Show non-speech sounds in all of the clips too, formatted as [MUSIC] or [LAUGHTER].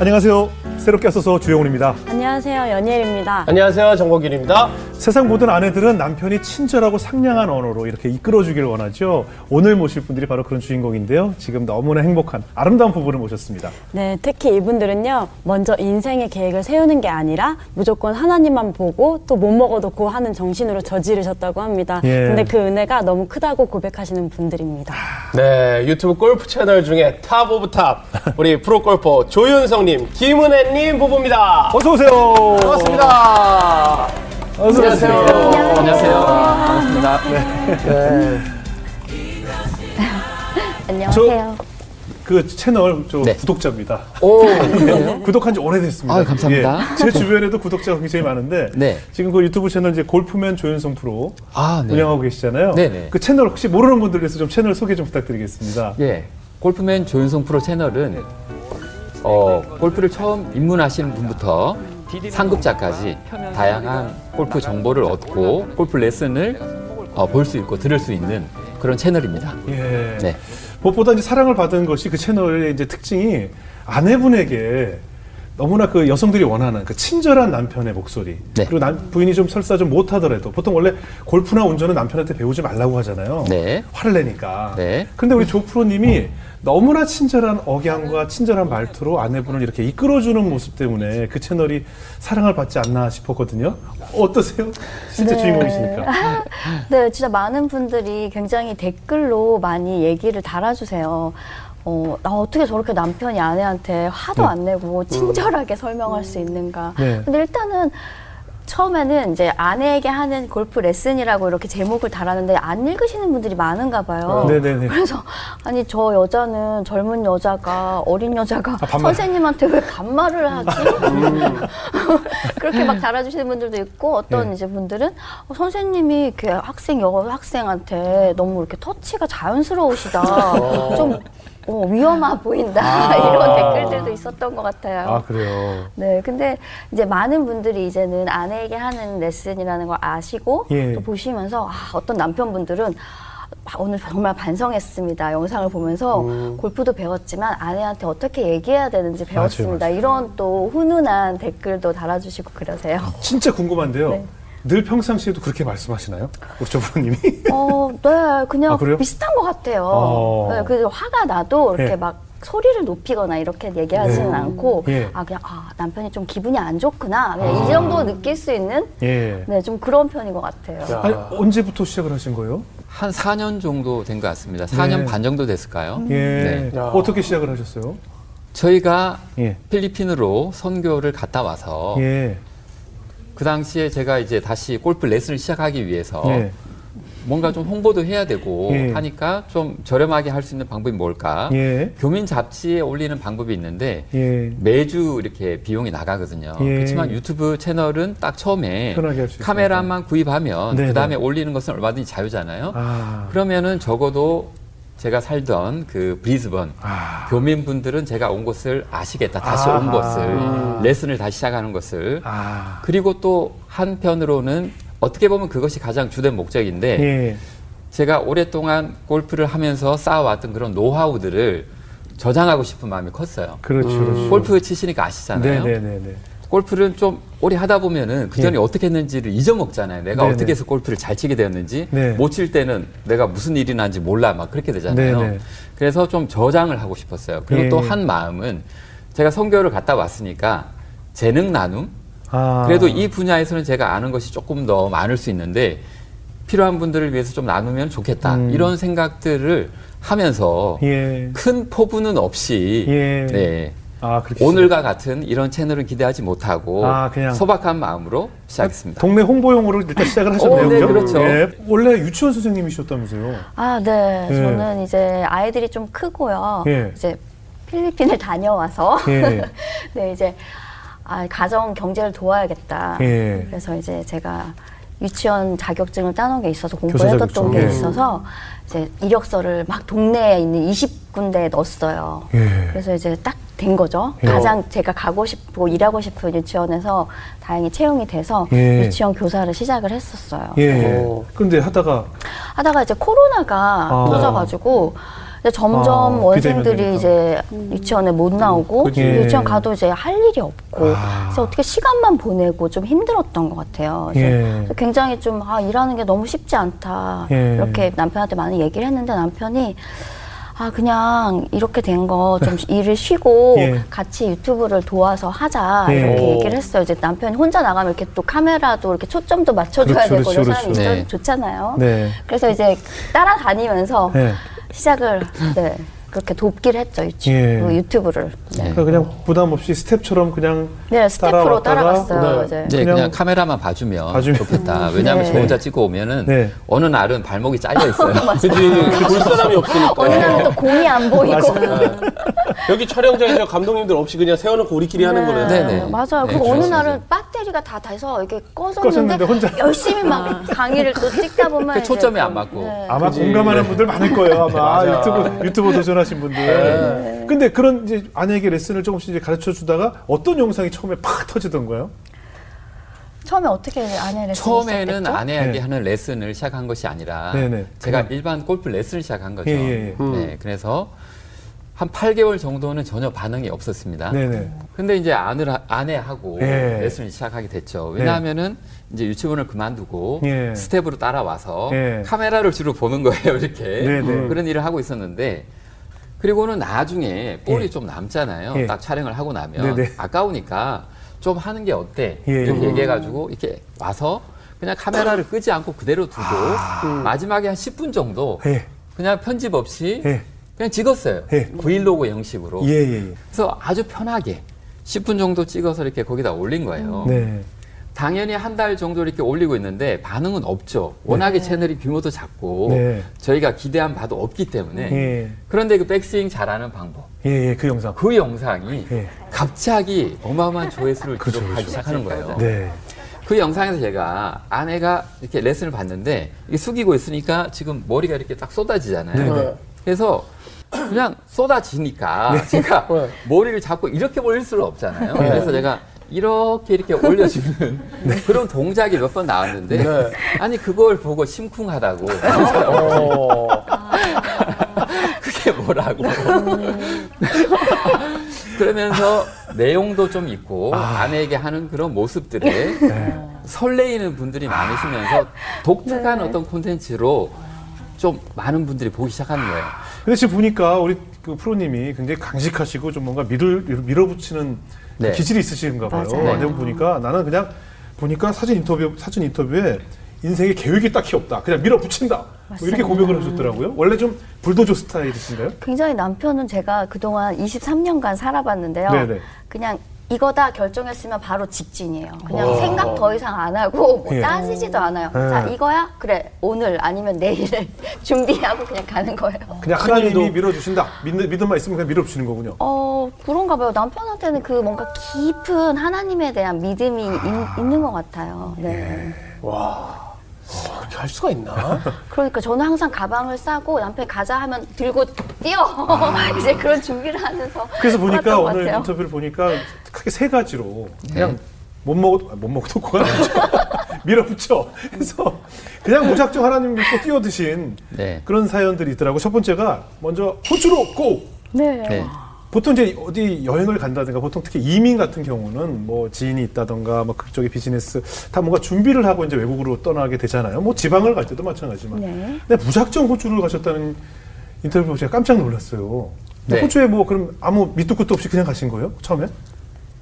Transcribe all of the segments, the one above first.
안녕하세요. 새롭게 왔어서 주영훈입니다. 안녕하세요. 연예일입니다. 안녕하세요. 정국일입니다. 세상 모든 아내들은 남편이 친절하고 상냥한 언어로 이렇게 이끌어주길 원하죠. 오늘 모실 분들이 바로 그런 주인공인데요. 지금 너무나 행복한 아름다운 부부를 모셨습니다. 네, 특히 이분들은요, 먼저 인생의 계획을 세우는 게 아니라 무조건 하나님만 보고 또 못 먹어놓고 하는 정신으로 저지르셨다고 합니다. 예. 근데 그 은혜가 너무 크다고 고백하시는 분들입니다. 네, 유튜브 골프 채널 중에 top of top. 우리 프로골퍼 조윤성님, 김은혜 님 부부입니다. 어서 오세요. 반갑습니다. 어서 오세요. 안녕하세요. 반갑습니다. 안녕하세요. 그 채널 저 네. 구독자입니다. 오, [LAUGHS] 구독한 지 오래됐습니다. 아유, 감사합니다. 예, 제 주변에도 구독자가 굉장히 많은데 네. 지금 그 유튜브 채널 이제 골프맨 조윤성 프로 아, 네. 운영하고 계시잖아요. 네네. 그 채널 혹시 모르는 분들 위해서 좀 채널 소개 좀 부탁드리겠습니다. 예. 골프맨 조윤성 프로 채널은 어, 골프를 처음 입문하시는 분부터 상급자까지 다양한 골프 정보를 얻고 골프 레슨을 어, 볼 수 있고 들을 수 있는 그런 채널입니다. 예. 네. 무엇보다 이제 사랑을 받은 것이 그 채널의 이제 특징이 아내분에게 너무나 그 여성들이 원하는 그 친절한 남편의 목소리 네. 그리고 남, 부인이 좀 설사 좀 못하더라도 보통 원래 골프나 운전은 남편한테 배우지 말라고 하잖아요. 네. 화를 내니까. 네. 근데 우리 조 프로님이 너무나 친절한 억양과 친절한 말투로 아내분을 이렇게 이끌어주는 모습 때문에 그 채널이 사랑을 받지 않나 싶었거든요. 어떠세요? 진짜 네. 주인공이시니까. [LAUGHS] 네, 진짜 많은 분들이 굉장히 댓글로 많이 얘기를 달아주세요. 어, 나 어떻게 저렇게 남편이 아내한테 화도 네. 안 내고 친절하게 설명할 수 있는가. 네. 근데 일단은 처음에는 이제 아내에게 하는 골프 레슨이라고 이렇게 제목을 달았는데 안 읽으시는 분들이 많은가 봐요. 네네네. 그래서 아니 저 여자는 젊은 여자가 어린 여자가 아. 선생님한테 왜 반말을 하지? [LAUGHS] 그렇게 막 달아주시는 분들도 있고 어떤 네. 이제 분들은 어, 선생님이 이렇게 학생 여 학생한테 너무 이렇게 터치가 자연스러우시다. 좀 어, 위험해 보인다 [LAUGHS] 이런 댓글들도 있었던 것 같아요. 아, 그래요. 네, 근데 이제 많은 분들이 이제는 아내에게 하는 레슨이라는 걸 아시고 예. 또 보시면서 아, 어떤 남편분들은 아, 오늘 정말 반성했습니다. 영상을 보면서 골프도 배웠지만 아내한테 어떻게 얘기해야 되는지 배웠습니다. 맞아요. 이런 또 훈훈한 댓글도 달아주시고 그러세요. 진짜 궁금한데요. 네. 늘 평상시에도 그렇게 말씀하시나요? 우리 조 프로님이? 어, 네, 그냥 아? 비슷한 것 같아요. 어. 네, 그래서 화가 나도 이렇게 예. 막 소리를 높이거나 이렇게 얘기하지는 네. 않고 예. 아 그냥 아 남편이 좀 기분이 안 좋구나 그냥 이 정도 느낄 수 있는 예. 네좀 그런 편인 것 같아요. 아니, 언제부터 시작을 하신 거예요? 한 4년 정도 된 것 같습니다. 4년 네. 반 정도 됐을까요? 예. 네. 야. 어떻게 시작을 하셨어요? 저희가 예. 필리핀으로 선교를 갔다 와서 예. 그 당시에 제가 이제 다시 골프 레슨을 시작하기 위해서 예. 뭔가 좀 홍보도 해야 되고 예. 하니까 좀 저렴하게 할 수 있는 방법이 뭘까? 예. 교민 잡지에 올리는 방법이 있는데 예. 매주 이렇게 비용이 나가거든요. 예. 그렇지만 유튜브 채널은 딱 처음에. 카메라만 구입하면 네네. 그 다음에 올리는 것은 얼마든지 자유잖아요. 아. 그러면은 적어도 제가 살던 그 브리즈번 아. 교민분들은 제가 온 곳을 아시겠다. 다시 아하. 온 것을 레슨을 다시 시작하는 것을 아. 그리고 또 한편으로는 어떻게 보면 그것이 가장 주된 목적인데 예. 제가 오랫동안 골프를 하면서 쌓아왔던 그런 노하우들을 저장하고 싶은 마음이 컸어요. 그렇죠. 그렇죠. 골프 치시니까 아시잖아요. 네네네네. 골프를 좀 오래 하다 보면은 그 전에 예. 어떻게 했는지를 잊어먹잖아요. 내가 네네. 어떻게 해서 골프를 잘 치게 되었는지 네. 못칠 때는 내가 무슨 일이 난지 몰라 막 그렇게 되잖아요. 네네. 그래서 좀 저장을 하고 싶었어요. 그리고 예. 또한 마음은 제가 선교를 갔다 왔으니까 재능 나눔 아. 그래도 이 분야에서는 제가 아는 것이 조금 더 많을 수 있는데 필요한 분들을 위해서 좀 나누면 좋겠다 음. 이런 생각들을 하면서 예. 큰 포부는 없이 예. 네, 아. 오늘과 같은 이런 채널은 기대하지 못하고 아, 그냥. 소박한 마음으로 시작했습니다. 동네 홍보용으로 일단 시작을 하셨네요. 어, 네, 그죠? 그렇죠. 예. 원래 유치원 선생님이셨다면서요? 아, 네. 예. 저는 이제 아이들이 좀 크고요. 예. 이제 필리핀을 [LAUGHS] 다녀와서 예. [LAUGHS] 네, 이제 아, 가정 경제를 도와야겠다. 예. 그래서 이제 제가 유치원 자격증을 따놓은 게 있어서 공부해뒀던. 게 예. 있어서 이제 이력서를 막 동네에 있는 20군데에 넣었어요. 예. 그래서 이제 딱 된 거죠. 예. 가장 제가 가고 싶고 일하고 싶은 유치원에서 다행히 채용이 돼서 예. 유치원 교사를 시작을 했었어요. 예. 오. 근데 하다가 하다가 이제 코로나가 아. 터져가지고 점점 아, 원생들이 이제 유치원에 못 나오고 그치. 유치원 가도 이제 할 일이 없고 아. 그래서 어떻게 시간만 보내고 좀 힘들었던 것 같아요. 그래서 예. 굉장히 좀 아, 일하는 게 너무 쉽지 않다 예. 이렇게 남편한테 많이 얘기를 했는데 남편이 아 그냥 이렇게 된 거 좀 일을 쉬고 예. 같이 유튜브를 도와서 하자 예. 이렇게 오. 얘기를 했어요. 이제 남편이 혼자 나가면 이렇게 또 카메라도 이렇게 초점도 맞춰줘야 그렇죠, 되고 그렇죠, 이런 사람이 그렇죠. 좀 네. 좋잖아요. 네. 그래서 이제 따라다니면서 네. 시작을 네, [LAUGHS] 그렇게 돕기를 했죠 유튜브, 예. 그 유튜브를. 네, 그러니까 그냥 부담 없이 스텝처럼 그냥 네 스태프로 따라왔다가 따라갔어요. 네. 이제. 네, 그냥 그냥, 카메라만 봐주면, 봐주면. 좋겠다. [LAUGHS] 왜냐하면 네. 저 혼자 찍고 오면은 네. 어느 날은 발목이 잘려 [LAUGHS] 있어요. 그지 볼 사람이 없으니까. 어느 날은 또 공이 안 보이고. [LAUGHS] 여기 촬영장에서 감독님들 없이 그냥 세워놓고 우리끼리 하는 거래요. 네, 네. 맞아요. 네, 그리고 어느. 날은 배터리가 다 돼서 이렇게 꺼졌는데 꺼졌는데 혼자. 열심히 막 강의를 또 찍다 보면 그 초점이 좀, 안 맞고. 네. 아마 그지. 공감하는 분들 많을 거예요. 아마. 유튜브 유튜버 도전 하신 분들. 네. 근데 그런 이제 아내에게 레슨을 조금씩 이제 가르쳐 주다가 어떤 영상이 처음에 팍 터지던 거예요? 처음에 어떻게 아내 레슨 처음에는 아내에게 네. 하는 레슨을 시작한 것이 아니라 네네. 제가 그냥- 일반 골프 레슨을 시작한 거죠. 예, 예, 예. 네, 그래서 한 8개월 정도는 전혀 반응이 없었습니다. 네네. 근데 이제 아내를, 아내하고 예. 레슨을 시작하게 됐죠. 왜냐하면은 이제 유치원을 그만두고 예. 스텝으로 따라와서 예. 카메라를 주로 보는 거예요. 이렇게 네네. 그런 일을 하고 있었는데 그리고는 나중에 볼이 예. 좀 남잖아요. 예. 딱 촬영을 하고 나면 네네. 아까우니까 좀 하는 게 어때? 예, 이렇게 예. 얘기해가지고 이렇게 와서 그냥 카메라를 끄지 않고 그대로 두고 마지막에 한 10분 정도 예. 그냥 편집 없이 예. 그냥 찍었어요. 예. 브이로그 형식으로. 그래서 아주 편하게 10분 정도 찍어서 이렇게 거기다 올린 거예요. 네. 당연히 한 달 정도 이렇게 올리고 있는데 반응은 없죠. 워낙에 채널이 규모도 작고 네. 저희가 기대한 바도 없기 때문에 예. 그런데 그 백스윙 잘하는 방법 예, 예, 그 영상. 그 영상이 예. 갑자기 어마어마한 조회수를 [LAUGHS] 기록하기 시작하는 거예요. 네. 그 영상에서 제가 아내가 이렇게 레슨을 받는데 이게 숙이고 있으니까 지금 머리가 이렇게 딱 쏟아지잖아요. 네. 그래서 그냥 쏟아지니까 제가 네. 머리를 잡고 이렇게 올릴 수는 없잖아요. 네. 그래서 제가 이렇게 이렇게 [LAUGHS] 올려주는 그런 동작이 몇 번 나왔는데 네. 아니 그걸 보고 심쿵하다고. 어. [LAUGHS] 그게 뭐라고. 그러면서 내용도 좀 있고 아내에게 하는 그런 모습들에 설레이는 분들이 많으시면서 독특한 어떤 콘텐츠로 좀 많은 분들이 보기 시작하는 거예요. 근데 지금 보니까 우리 그 프로님이 굉장히 강직하시고 좀 뭔가 밀을, 밀어붙이는 네. 기질이 있으신가 봐요. 맞아요. 아내분 보니까 나는 그냥 보니까 사진 인터뷰, 사진 인터뷰에 인생에 계획이 딱히 없다. 그냥 밀어붙인다. 뭐 이렇게 고백을 하셨더라고요. 원래 좀 불도저 스타일이신가요? 굉장히 남편은 제가 그동안 23년간 살아봤는데요. 네네. 그냥 이거다 결정했으면 바로 직진이에요. 그냥 생각 더 이상 안 하고 뭐 예. 따지지도 않아요. 네. 자 이거야? 그래 오늘 아니면 내일을 [LAUGHS] 준비하고 그냥 가는 거예요. 그냥 하나님이 밀어주신다. 믿, 믿음만 있으면 그냥 밀어붙이는 거군요. 어 그런가 봐요. 남편한테는 그 뭔가 깊은 하나님에 대한 믿음이 있, 는것 같아요. 네. 와. 어, 그렇게 할 수가 있나? [LAUGHS] 그러니까 저는 항상 가방을 싸고 남편이 가자 하면 들고 뛰어 [LAUGHS] 이제 그런 준비를 하면서 그래서 보니까 오늘 같아요. 인터뷰를 보니까 크게 세 가지로 그냥 못 먹어도 아, 못 먹어도 고가 아니죠. [LAUGHS] 밀어붙여. 그래서 그냥 무작정 하나님 믿고 뛰어드신 네. 그런 사연들이 있더라고. 첫 번째가 먼저 호주로 고. 네. 네. 보통 이제 어디 여행을 간다든가 보통 특히 이민 같은 경우는 뭐 지인이 있다든가 뭐 그쪽에 비즈니스 다 뭔가 준비를 하고 이제 외국으로 떠나게 되잖아요. 뭐 지방을 갈 때도 마찬가지지만. 네. 근데 무작정 호주를 가셨다는 인터뷰 보고 제가 깜짝 놀랐어요. 네. 호주에 뭐 그럼 아무 밑도 끝도 없이 그냥 가신 거예요? 처음에?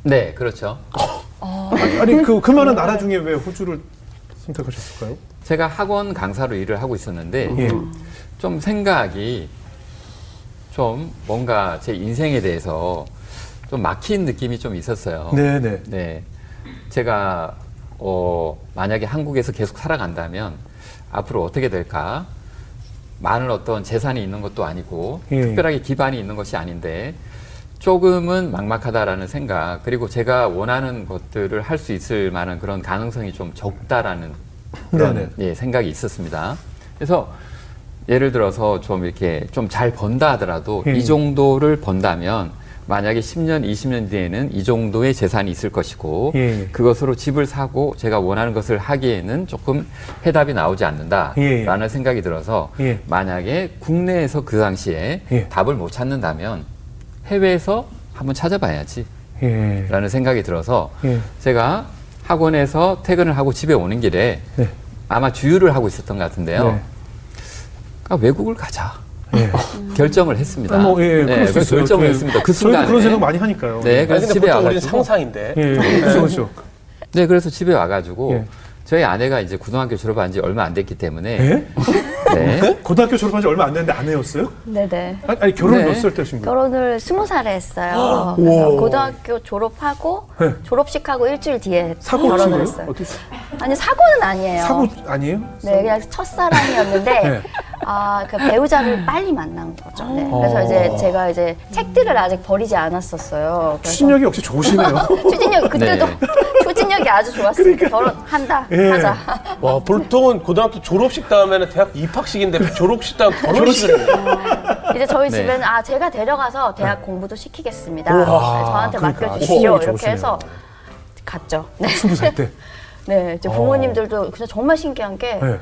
네, 그렇죠. 아니, 아니 그, 그 많은 나라 중에 왜 호주를 선택하셨을까요? 제가 학원 강사로 일을 하고 있었는데 예. 좀 생각이 좀 뭔가 제 인생에 대해서 좀 막힌 느낌이 좀 있었어요. 네네. 네. 제가 어, 만약에 한국에서 계속 살아간다면 앞으로 어떻게 될까? 많은 어떤 재산이 있는 것도 아니고 예. 특별하게 기반이 있는 것이 아닌데 조금은 막막하다라는 생각 그리고 제가 원하는 것들을 할 수 있을 만한 그런 가능성이 좀 적다라는 그런 네네. 예, 생각이 있었습니다. 그래서 예를 들어서 좀 이렇게 좀 잘 번다 하더라도 예. 이 정도를 번다면 만약에 10년, 20년 뒤에는 이 정도의 재산이 있을 것이고 예. 그것으로 집을 사고 제가 원하는 것을 하기에는 조금 해답이 나오지 않는다라는 예. 생각이 들어서 예. 만약에 국내에서 그 당시에 예. 답을 못 찾는다면 해외에서 한번 찾아봐야지 예. 라는 생각이 들어서 예. 제가 학원에서 퇴근을 하고 집에 오는 길에 네. 아마 주유를 하고 있었던 것 같은데요. 네. 아, 외국을 가자. 예. 결정을 했습니다. 아, 뭐, 예, 네, 그래서 있어요. 결정을 예. 했습니다. 그 저희도 순간에. 그런 생각 많이 하니까요. 네, 그래서 집에 와가지고. 상상인데. 예, 그렇죠, 그렇죠. 네, 그래서 집에 와가지고 예. 저희 아내가 이제 고등학교 졸업한 지 얼마 안 됐기 때문에 예? 네. [LAUGHS] 고등학교 졸업한 지 얼마 안 됐는데 아내였어요? 네네. 아니, 아니 결혼 네. 몇살 때 하신 거예요? 결혼을 스무 살에 했어요. 그래서 고등학교 졸업하고 네. 졸업식하고 일주일 뒤에 사고를 친 결혼을? 했어요. 어떻게 아니 사고는 아니에요. 사고 아니에요? 네, 그냥 첫사랑이었는데, [LAUGHS] 네. 아, 그 배우자를 빨리 만난 거죠. 네. 그래서 어. 이제 제가 이제 책들을 아직 버리지 않았었어요. 그래서 추진력이 역시 좋으시네요. [LAUGHS] 추진력, 그때도 네. 추진력이 아주 좋았으니까 결혼한다, 예. 하자. 와, 보통은 고등학교 졸업식 다음에는 대학 입학식인데 졸업식 다음 결혼식을 해요. [LAUGHS] 이제 저희 네. 집에는 아, 제가 데려가서 대학 공부도 시키겠습니다. 우와, 네, 저한테 그러니까. 맡겨주시죠. 오, 이렇게 좋으시네요. 해서 갔죠. 네. 스무 살 때. [LAUGHS] 네, 이제 부모님들도 그냥 정말 신기한 게 네.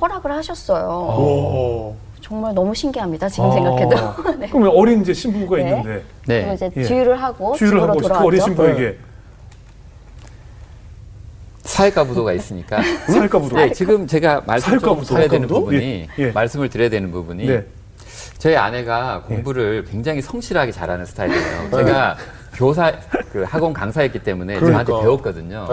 허락을 하셨어요. 오. 정말 너무 신기합니다. 지금 아. 생각해도. [LAUGHS] 네. 그럼 어린 이제 신부가 네. 있는데 그리고 네. 이제 예. 주유를 하고 주유를 집으로 하고 그 돌아왔죠. 어린 신부에게 사회과 부도가 있으니까. [LAUGHS] 살까 보도. 네, 지금 제가 말씀 사회과 좀 부도, 드려야 되는 사회과 부도? 부분이 예, 예. 말씀을 드려야 되는 부분이 네. 저희 아내가 공부를 굉장히 성실하게 잘하는 스타일이에요. 제가 교사 그 학원 강사였기 때문에 그러니까. 저한테 배웠거든요.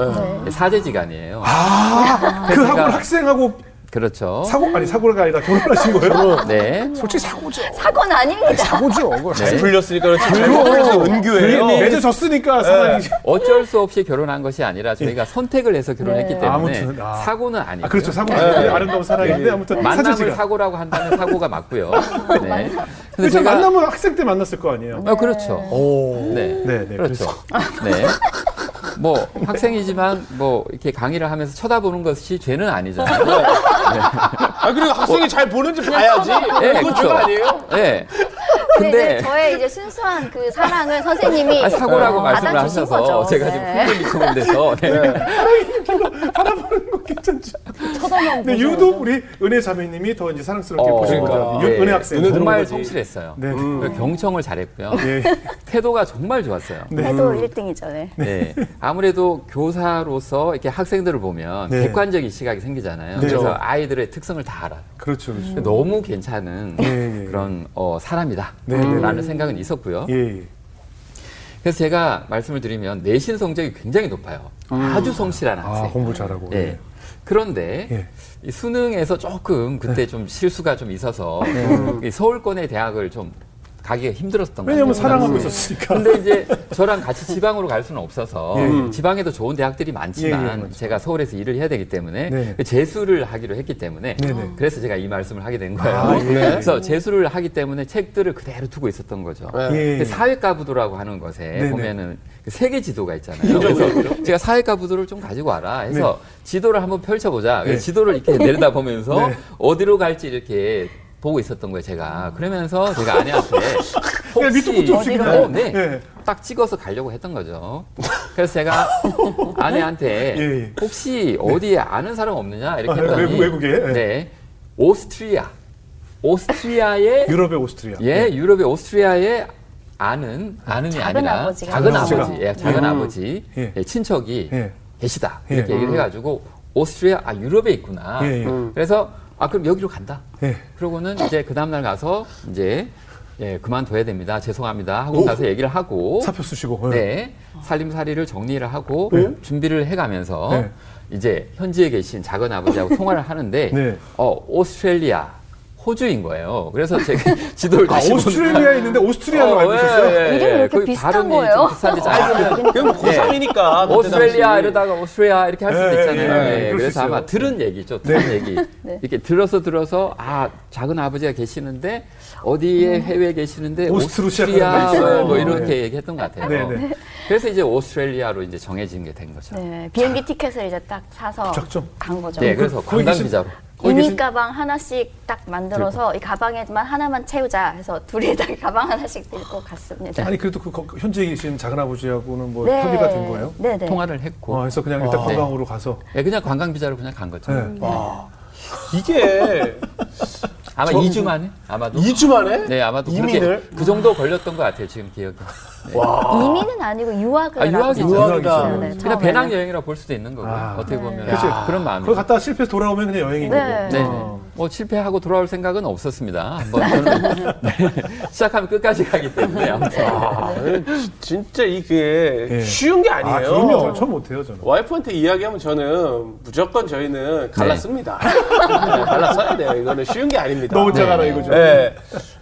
네. 사제지간이에요. 아, 그 학원 학생하고 그렇죠. 사고 아니 사고가 아니라 결혼하신 거예요? 네. 솔직히 사고죠. 사고는 아닙니다. 사고죠. 그거 네. 풀렸으니까 그렇지. 잘못 풀려서 은교예요. 맺어졌으니까 사랑이. [LAUGHS] 어쩔 수 없이 결혼한 것이 아니라 저희가 선택을 해서 결혼했기 네. 때문에 아무튼, 아. 사고는 아니고 아 그렇죠 사고 네. 아름다운 사랑인데 아무튼 만남을 사제지가. 사고라고 한다면 사고가 맞고요. [LAUGHS] 네. 근데 제가 만나면 학생 때 만났을 거 아니에요? 어, 그렇죠. 오. 네. 네, 네. 그렇죠. 네. [LAUGHS] 뭐 학생이지만 뭐 이렇게 강의를 하면서 쳐다보는 것이 죄는 아니잖아요. 아, 그리고 학생이 잘 보는지 봐야지. 네, 그거 그렇죠. 죄가 아니에요? 네. 근데, 근데 이제 저의 이제 순수한 그 사랑을 선생님이 아, 사고라고 어, 말씀을 하셔서 거죠. 제가 지금 네. 풍분히 소문돼서 [LAUGHS] 네. 바라보는 거 괜찮죠? 근데 보셔. 유독 우리 은혜 자매님이 더 이제 사랑스럽게 어, 보신 거죠. 그러니까. 유- 네. 은혜 학생. 정말. 성실했어요. 네. 그리고 경청을 잘했고요. 예. 태도가 정말 좋았어요. 해도 1등이죠. 네. 네. 아무래도 교사로서 이렇게 학생들을 보면 네. 객관적인 시각이 생기잖아요. 네. 그래서 아이들의 특성을 다 알아요. 그렇죠, 그렇죠. 너무 괜찮은 네, 예. 그런 어, 사람이 다. 네, 네, 라는 네. 생각은 있었고요. 예, 예. 그래서 제가 말씀을 드리면 내신 성적이 굉장히 높아요. 아 주 성실한 학생. 아 공부 잘하고. 예. 그런데 예. 이 수능에서 조금 그때 네. 좀 실수가 좀 있어서 이 서울권의 대학을 좀 가기가 힘들었던 거예요. 왜냐면 사랑하고 그 있었으니까. 근데 이제 저랑 같이 지방으로 갈 수는 없어서 예. 지방에도 좋은 대학들이 많지만 예, 예. 제가 서울에서 일을 해야 되기 때문에 네. 그 재수를 하기로 했기 때문에 네 네. 그래서 제가 이 말씀을 하게 된 거예요. 아, 예. [LAUGHS] 그래서 재수를 하기 때문에 책들을 그대로 두고 있었던 거죠. 네. 예. 그 사회과 부도라고 하는 것에 네네. 보면은 그 세계 지도가 있잖아요. 그래서 제가 사회과 부도를 좀 가지고 와라 해서 지도를 한번 펼쳐보자. 네. 지도를 이렇게 내려다 보면서 [LAUGHS] 네. 어디로 갈지 이렇게 보고 있었던 거예요, 제가. 그러면서 제가 아내한테 [LAUGHS] 그냥 밑도 끝도 없이 그냥. 어, 네. 예. 딱 찍어서 가려고 했던 거죠. 그래서 제가 [LAUGHS] 아내한테 예, 예. 혹시 어디에 아는 사람 없느냐 이렇게 아, 했더니 외국- 외국에? 예. 네. 오스트리아. 오스트리아의 유럽의 오스트리아. 예, 유럽의 오스트리아에 아는 아는이 작은 아니라 아버지가 작은 아버지가. 아버지, 예, 작은 음. 아버지 예. 예, 친척이 예. 계시다 예. 이렇게 얘기를 음. 해가지고 오스트리아 아 유럽에 있구나. 예, 예. 그래서 아 그럼 여기로 간다. 예. 그러고는 이제 그 다음 날 가서 이제 예, 그만둬야 됩니다. 죄송합니다. 하고 가서 얘기를 하고 사표 쓰시고. 예. 네 살림살이를 정리를 하고 네. 준비를 해가면서 네. 이제 현지에 계신 작은 아버지하고 통화를 하는데 네. 어 오스트레일리아 호주인 거예요. 그래서 제가 [LAUGHS] [LAUGHS] 지도를 아, 다시 오스트레일리아에 있는데 오스트리아로 어, 알고 예, 있었어요? 예, 예. 이름이 왜 이렇게 비슷한 거예요? 좀 비슷한데 잘 그럼 고3이니까. 오스트레일리아 이러다가 오스트리아 이렇게 할 수도 예, 있잖아요. 예, 예, 예, 그래서 아마 있어요. 들은 얘기죠. 들은 얘기. [LAUGHS] 네. 이렇게 들어서 들어서 아 작은 아버지가 계시는데 어디에 해외에 계시는데 오스트리아. 뭐 이렇게 네. 얘기했던 것 같아요. 네, 네. 그래서 이제 오스트레일리아로 이제 정해진 게 된 거죠. 네, 네, 비행기 티켓을 이제 딱 사서 작정. 간 거죠. 그래서 거기 관광 비자로. 이미 계신- 가방 하나씩 딱 만들어서 이 가방에만 하나만 채우자 해서 둘이 다 [LAUGHS] 가방 하나씩 들고 갔습니다. 아니 그래도 그 거- 현지에 계신 작은 아버지하고는 뭐 네. 협의가 된 거예요? 네네. 통화를 했고 어, 그래서 그냥 일단 아. 관광으로 가서 예, 그냥 관광 비자로 그냥 간 거죠. 네. 와. 이게 아마 저- 2주 만에 아마도 2주 만에 네 아마도 이민을 그렇게 그 정도 걸렸던 것 같아요 지금 기억이. 와. 이민은 아니고 유학을 아, 유학이죠. 유학이다. 네, 그냥 처음에는. 배낭 여행이라 볼 수도 있는 거고 아. 어떻게 보면 네. 그치. 그런 마음이. 거기 갔다가 실패해서 돌아오면 그냥 여행인 네. 거고. 네. 어. 뭐 실패하고 돌아올 생각은 없었습니다. 한번 [LAUGHS] 네. 시작하면 끝까지 가기 때문에 아무튼. 아, 진짜 이게 예. 쉬운 게 아, 아니에요. 그럼요. 처음 못해요 저는. 와이프한테 이야기하면 저는 무조건 저희는 갈랐습니다. 네, [LAUGHS] 갈라서야 돼요. 이거는 쉬운 게 아닙니다. 너 혼자 네. 이거죠. 네.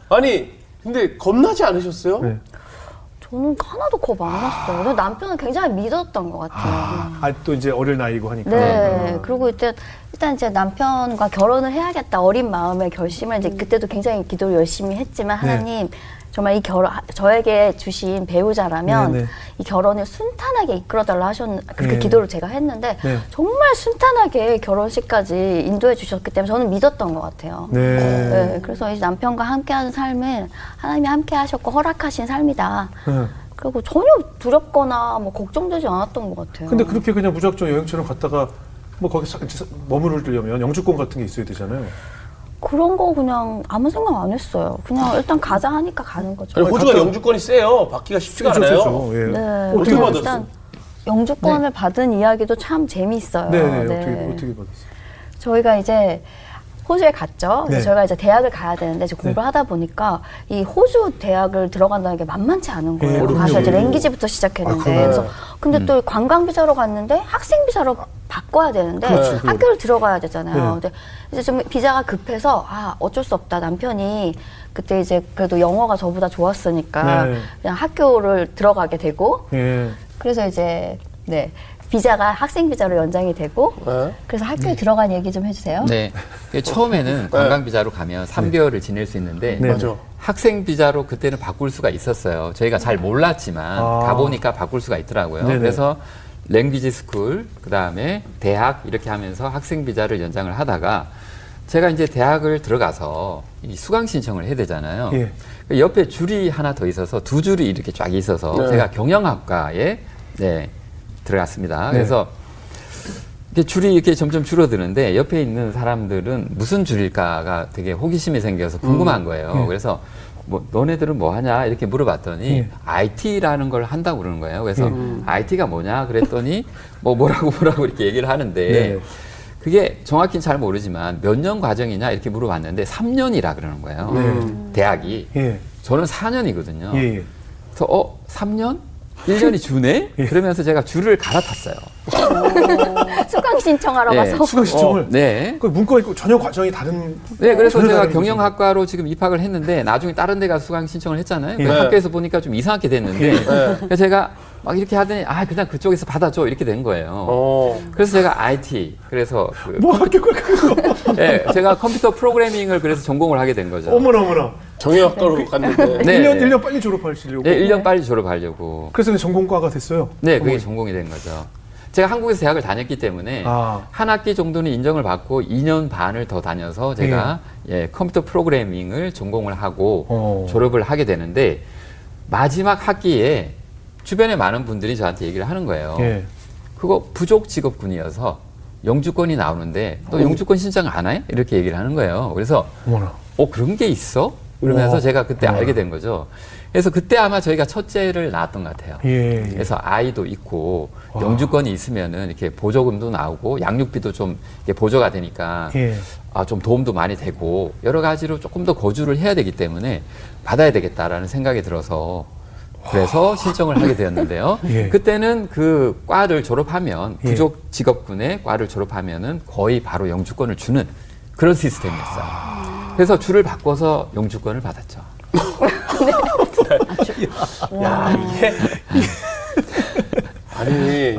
아니 근데 겁나지 않으셨어요? 네. 저는 하나도 겁 안 났어요. 근데 남편은 굉장히 믿었던 것 같아요. 아, 또 이제 어릴 나이고 하니까. 네. 그리고 일단, 일단 이제 남편과 결혼을 해야겠다 어린 마음의 결심을 이제 그때도 굉장히 기도를 열심히 했지만 네. 하나님 정말 이 결혼 저에게 주신 배우자라면 네, 네. 이 결혼을 순탄하게 이끌어달라 하셨 그렇게 네. 기도를 제가 했는데 네. 정말 순탄하게 결혼식까지 인도해 주셨기 때문에 저는 믿었던 것 같아요. 네. 네, 그래서 이 남편과 함께하는 삶은 하나님이 함께하셨고 허락하신 삶이다. 네. 그리고 전혀 두렵거나 뭐 걱정되지 않았던 것 같아요. 근데 그렇게 그냥 무작정 여행처럼 갔다가 뭐 거기 사- 머무르려면 영주권 같은 게 있어야 되잖아요. 그런 거 그냥 아무 생각 안 했어요. 그냥 일단 가자 하니까 가는 거죠. 아니, 호주가 영주권이 세요. 받기가 쉽지가 세죠, 않아요. 세죠. 예. 네, 어떻게 받았어요? 일단 영주권을 받은 이야기도 참 재미있어요. 네, 네. 어떻게 어떻게 받았어요? 저희가 이제 호주에 갔죠. 네. 저희가 이제 대학을 가야 되는데 이제 공부를 하다 보니까 이 호주 대학을 들어간다는 게 만만치 않은 거예요. 네, 가서 이제. 랭귀지부터 아, 시작했는데 그래요? 그래서 근데 또 관광 비자로 갔는데 학생 비자로 바꿔야 되는데 그렇죠. 학교를 들어가야 되잖아요. 네. 근데 이제 좀 비자가 급해서 아 어쩔 수 없다 남편이 그때 이제 그래도 영어가 저보다 좋았으니까 네. 그냥 학교를 들어가게 되고 예. 그래서 이제 네 비자가 학생 비자로 연장이 되고 네. 그래서 학교에 들어간 얘기 좀 해주세요. 네. 그 처음에는 관광 비자로 가면 3개월을 지낼 수 있는데 네. 맞아. 학생 비자로 그때는 바꿀 수가 있었어요. 저희가 잘 몰랐지만 아. 가보니까 바꿀 수가 있더라고요. 네네. 그래서 language school, 그 다음에 대학 이렇게 하면서 학생 비자를 연장을 하다가 제가 이제 대학을 들어가서 이 수강 신청을 해야 되잖아요. 예. 그 옆에 줄이 하나 더 있어서 두 줄이 이렇게 쫙 있어서 네. 제가 경영학과에 네, 들어갔습니다. 네. 그래서 이렇게 줄이 이렇게 점점 줄어드는데 옆에 있는 사람들은 무슨 줄일까가 되게 호기심이 생겨서 궁금한 거예요. 네. 그래서 뭐 너네들은 뭐 하냐 이렇게 물어봤더니 네. IT라는 걸 한다고 그러는 거예요. 그래서 네. IT가 뭐냐 그랬더니 [LAUGHS] 뭐 뭐라고 뭐라고 이렇게 얘기를 하는데 네. 그게 정확히는 잘 모르지만 몇 년 과정이냐 이렇게 물어봤는데 3년이라 그러는 거예요. 네. 대학이 예. 저는 4년이거든요. 예. 예. 그래서 어 3년? 1년이 주네? 예. 그러면서 제가 줄을 갈아탔어요. 수강 신청하러 네. 가서 수강 신청을 어, 네. 그 문과 있고 전혀 과정이 다른 네, 그래서 제가 경영학과로 지금 입학을 했는데 나중에 다른 데 가서 수강 신청을 했잖아요. 네. 학교에서 보니까 좀 이상하게 됐는데 그래서 제가 막 이렇게 하더니 아 그냥 그쪽에서 받아줘 이렇게 된 거예요. 어. 그래서 제가 IT 그래서 그, 뭐 학교가 그거 [LAUGHS] 네, 제가 컴퓨터 프로그래밍을 그래서 전공을 하게 된 거죠. 어머나 어머나 정형학과로 갔는데. 네, 1년 네. 1년 빨리 졸업하시려고 네, 1년 빨리 졸업하려고. 그래서 전공과가 됐어요. 네, 그게 어머니. 전공이 된 거죠. 제가 한국에서 대학을 다녔기 때문에 아. 한 학기 정도는 인정을 받고 2년 반을 더 다녀서 제가 예, 컴퓨터 프로그래밍을 전공을 하고 어. 졸업을 하게 되는데 마지막 학기에 주변에 많은 분들이 저한테 얘기를 하는 거예요. 예. 그거 부족 직업군이어서 영주권이 나오는데 또 영주권 신청 안 해? 이렇게 얘기를 하는 거예요. 그래서 어머나. 어 그런 게 있어? 그러면서. 제가 그때 우와. 알게 된 거죠. 그래서 그때 아마 저희가 첫째를 낳았던 것 같아요. 예. 예. 그래서 아이도 있고 와. 영주권이 있으면은 이렇게 보조금도 나오고 양육비도 좀 이렇게 보조가 되니까 예. 아좀 도움도 많이 되고 여러 가지로 조금 더 거주를 해야 되기 때문에 받아야 되겠다라는 생각이 들어서 그래서 신청을 하게 되었는데요. [LAUGHS] 예. 그때는 그 과를 졸업하면 예. 부족 직업군의 과를 졸업하면은 거의 바로 영주권을 주는 그런 시스템이었어요. 그래서 줄을 바꿔서 영주권을 받았죠. [LAUGHS] 야, 이게. 아니,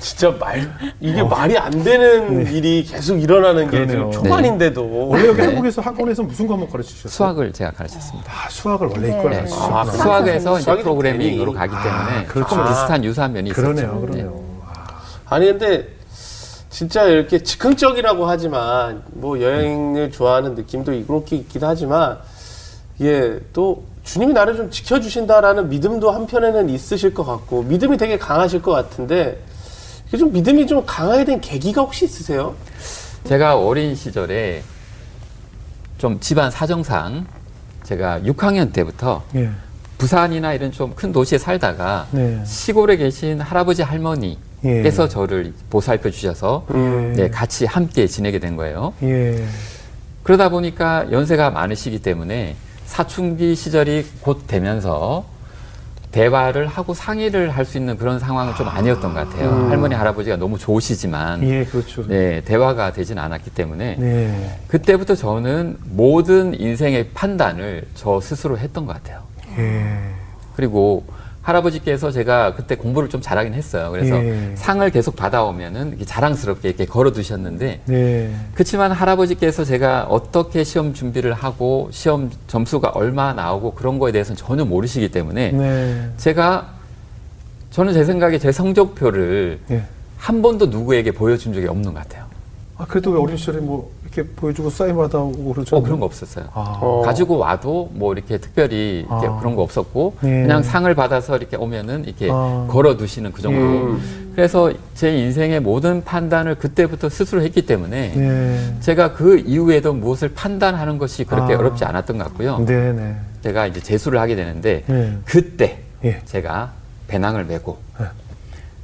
진짜 말, 이게 말이 안 되는 일이 계속 일어나는 게 그러네요. 지금 초반인데도. 원래 여기 네. 한국에서 학원에서 무슨 과목 가르치셨어요? 수학을 제가 가르쳤습니다. 아, 수학을 원래 네. 이걸 네. 가르치셨구나. 아, 수학에서 이제 프로그래밍으로 좀 가기 아, 때문에 그렇죠. 조금 아. 비슷한 유사한 면이 있었죠. 그러네요, 네. 그러네요. 아 니, 근데 진짜 이렇게 즉흥적이라고 하지만 뭐 여행을 좋아하는 느낌도 그렇게 있긴 하지만 이게 또 주님이 나를 좀 지켜주신다라는 믿음도 한편에는 있으실 것 같고 믿음이 되게 강하실 것 같은데 좀 믿음이 좀 강하게 된 계기가 혹시 있으세요? 제가 어린 시절에 좀 집안 사정상 제가 6학년 때부터 예. 부산이나 이런 좀 큰 도시에 살다가 네. 시골에 계신 할아버지 할머니께서 예. 저를 보살펴 주셔서 음. 네, 같이 함께 지내게 된 거예요. 예. 그러다 보니까 연세가 많으시기 때문에 사춘기 시절이 곧 되면서 대화를 하고 상의를 할 수 있는 그런 상황은 좀 아니었던 것 같아요. 할머니 할아버지가 너무 좋으시지만 예, 그렇죠. 네, 대화가 되진 않았기 때문에 네. 그때부터 저는 모든 인생의 판단을 저 스스로 했던 것 같아요. 예. 그리고 할아버지께서 제가 그때 공부를 좀 잘하긴 했어요. 그래서 예. 상을 계속 받아오면은 이렇게 자랑스럽게 이렇게 걸어두셨는데 네. 그렇지만 할아버지께서 제가 어떻게 시험 준비를 하고 시험 점수가 얼마 나오고 그런 거에 대해서는 전혀 모르시기 때문에 네. 제가 저는 제 생각에 제 성적표를 예. 한 번도 누구에게 보여준 적이 없는 것 같아요. 아, 그래도 왜 어린 시절에 뭐 이렇게 보여주고 사인 받아오고 그러죠? 어, 그런 거 없었어요. 아. 어. 가지고 와도 뭐 이렇게 특별히 이렇게 아. 그런 거 없었고 예. 그냥 상을 받아서 이렇게 오면은 이렇게 아. 걸어두시는 그 정도. 음. 그래서 제 인생의 모든 판단을 그때부터 스스로 했기 때문에 네. 제가 그 이후에도 무엇을 판단하는 것이 그렇게 아. 어렵지 않았던 것 같고요. 네, 네. 제가 이제 재수를 하게 되는데 네. 그때 예. 제가 배낭을 메고 네.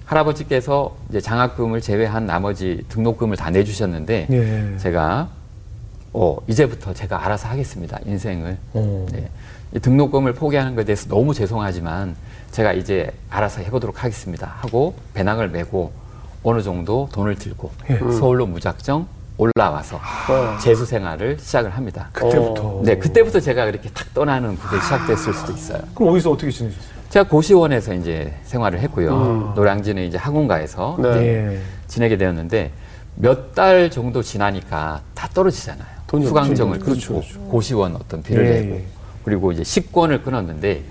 할아버지께서 이제 장학금을 제외한 나머지 등록금을 다 내주셨는데 예. 제가 어 이제부터 제가 알아서 하겠습니다 인생을 어. 네. 이 등록금을 포기하는 것에 대해서 너무 죄송하지만 제가 이제 알아서 해보도록 하겠습니다 하고 배낭을 메고 어느 정도 돈을 들고 예. 서울로 무작정 올라와서 재수 생활을 시작을 합니다. 그때부터. 네, 그때부터 제가 이렇게 탁 떠나는 그게 시작됐을 수도 있어요. 그럼 어디서 어떻게 지내셨어요? 제가 고시원에서 이제 생활을 했고요. 노량진의 이제 학원가에서 네. 이제 예. 지내게 되었는데 몇 달 정도 지나니까 다 떨어지잖아요. 수강정을. 그렇죠, 끊고 그렇죠. 고시원 어떤 비를 예, 내고 예. 그리고 이제 식권을 끊었는데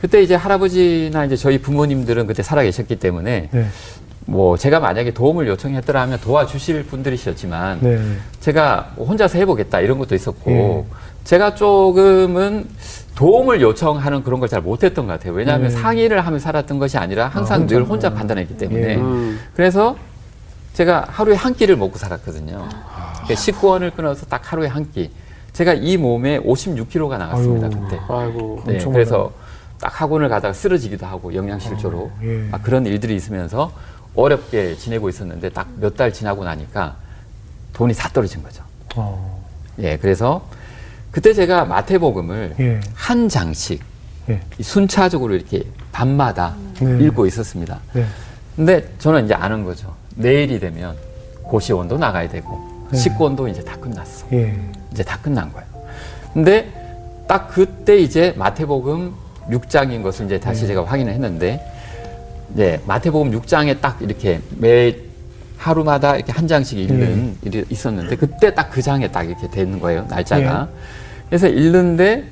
그때 이제 할아버지나 이제 저희 부모님들은 그때 살아 계셨기 때문에 네. 뭐 제가 만약에 도움을 요청했더라면 도와주실 분들이셨지만 네. 제가 뭐 혼자서 해보겠다 이런 것도 있었고 예. 제가 조금은 도움을 요청하는 그런 걸 잘 못했던 것 같아요. 왜냐하면 네. 상의를 하며 살았던 것이 아니라 항상 아, 늘 혼자. 혼자 판단했기 때문에 예. 음. 그래서 제가 하루에 한 끼를 먹고 살았거든요. 그러니까 식구원을 끊어서 딱 하루에 한 끼. 제가 이 몸에 56kg가 나갔습니다 아유. 그때. 아이고. 네, 그래서 딱 학원을 가다가 쓰러지기도 하고 영양실조로 아, 예. 막 그런 일들이 있으면서 어렵게 지내고 있었는데 딱 몇 달 지나고 나니까 돈이 다 떨어진 거죠. 어. 예, 그래서 그때 제가 마태복음을 예. 한 장씩 예. 이 순차적으로 이렇게 밤마다 네. 읽고 있었습니다. 네. 근데 저는 이제 아는 거죠. 내일이 되면 고시원도 나가야 되고 네. 식권도 이제 다 끝났어. 예. 이제 다 끝난 거예요. 근데 딱 그때 이제 마태복음 6장인 것을 이제 네. 다시 제가 확인을 했는데 이제 마태복음 6장에 딱 이렇게 매 하루마다 이렇게 한 장씩 네. 읽는 일이 있었는데 그때 딱 그 장에 딱 이렇게 되는 거예요 날짜가 네. 그래서 읽는데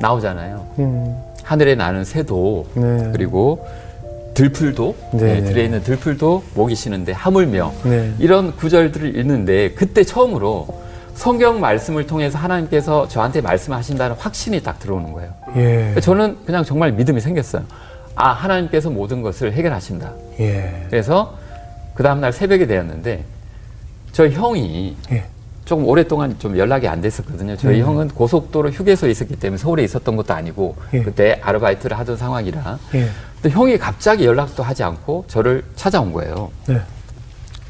나오잖아요 음. 하늘에 나는 새도 네. 그리고 들풀도 네, 네, 네. 들에 있는 들풀도 목이 쉬는데 하물며 네. 이런 구절들을 읽는데 그때 처음으로 성경 말씀을 통해서 하나님께서 저한테 말씀하신다는 확신이 딱 들어오는 거예요. 예. 저는 그냥 정말 믿음이 생겼어요. 아 하나님께서 모든 것을 해결하신다. 예. 그래서 그 다음 날 새벽이 되었는데 저희 형이 예. 조금 오랫동안 좀 연락이 안 됐었거든요. 저희 음. 형은 고속도로 휴게소에 있었기 때문에 서울에 있었던 것도 아니고 예. 그때 아르바이트를 하던 상황이라. 예. 근데 형이 갑자기 연락도 하지 않고 저를 찾아온 거예요. 네.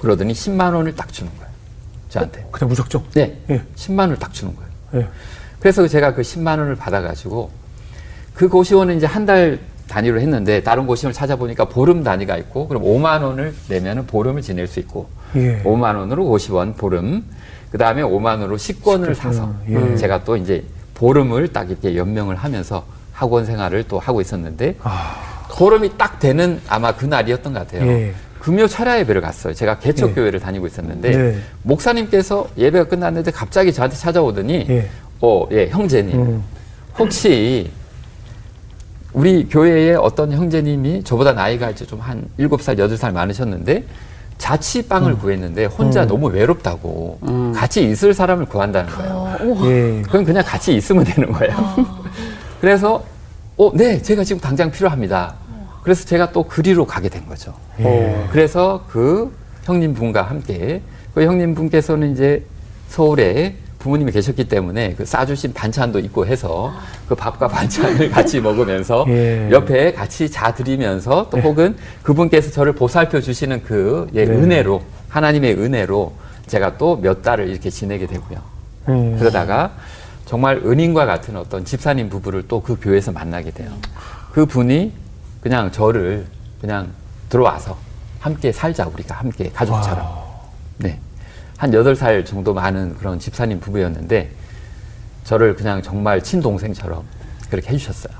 그러더니 10만 원을 딱 주는 거예요. 저한테. 그냥 무작정. 네. 예. 10만 원을 딱 주는 거예요. 예. 그래서 제가 그 10만 원을 받아가지고 그 고시원은 이제 한 달 단위로 했는데 다른 고시원을 찾아보니까 보름 단위가 있고 그럼 5만 원을 내면은 보름을 지낼 수 있고 예. 5만 원으로 고시원 보름 그 다음에 5만 원으로 식권을 식권, 사서 예. 음, 제가 또 이제 보름을 딱 이렇게 연명을 하면서 학원 생활을 또 하고 있었는데 아. 보름이 딱 되는 아마 그 날이었던 것 같아요. 예. 금요 철야 예배를 갔어요. 제가 개척 교회를 다니고 있었는데 네. 목사님께서 예배가 끝났는데 갑자기 저한테 찾아오더니 예. 어, 예, 형제님. 음. 혹시 우리 교회에 어떤 형제님이 저보다 나이가 이제 좀 한 일곱 살 여덟 살 많으셨는데 자취방을 구했는데 혼자 음. 너무 외롭다고 음. 같이 있을 사람을 구한다는 거예요. 예. 그럼 그냥 같이 있으면 되는 거예요. [LAUGHS] 그래서 어, 네, 제가 지금 당장 필요합니다. 그래서 제가 또 그리로 가게 된 거죠. 예. 그래서 그 형님 분과 함께 그 형님 분께서는 이제 서울에 부모님이 계셨기 때문에 그 싸주신 반찬도 있고 해서 그 밥과 반찬을 [LAUGHS] 같이 먹으면서 예. 옆에 같이 자드리면서 또 혹은 그분께서 저를 보살펴 주시는 그 예, 네. 은혜로 하나님의 은혜로 제가 또 몇 달을 이렇게 지내게 되고요. 예. 그러다가 정말 은인과 같은 어떤 집사님 부부를 또 그 교회에서 만나게 돼요. 그 분이 그냥 저를 그냥 들어와서 함께 살자 우리가 함께 가족처럼. 네. 한 여덟 살 정도 많은 그런 집사님 부부였는데 저를 그냥 정말 친동생처럼 그렇게 해주셨어요.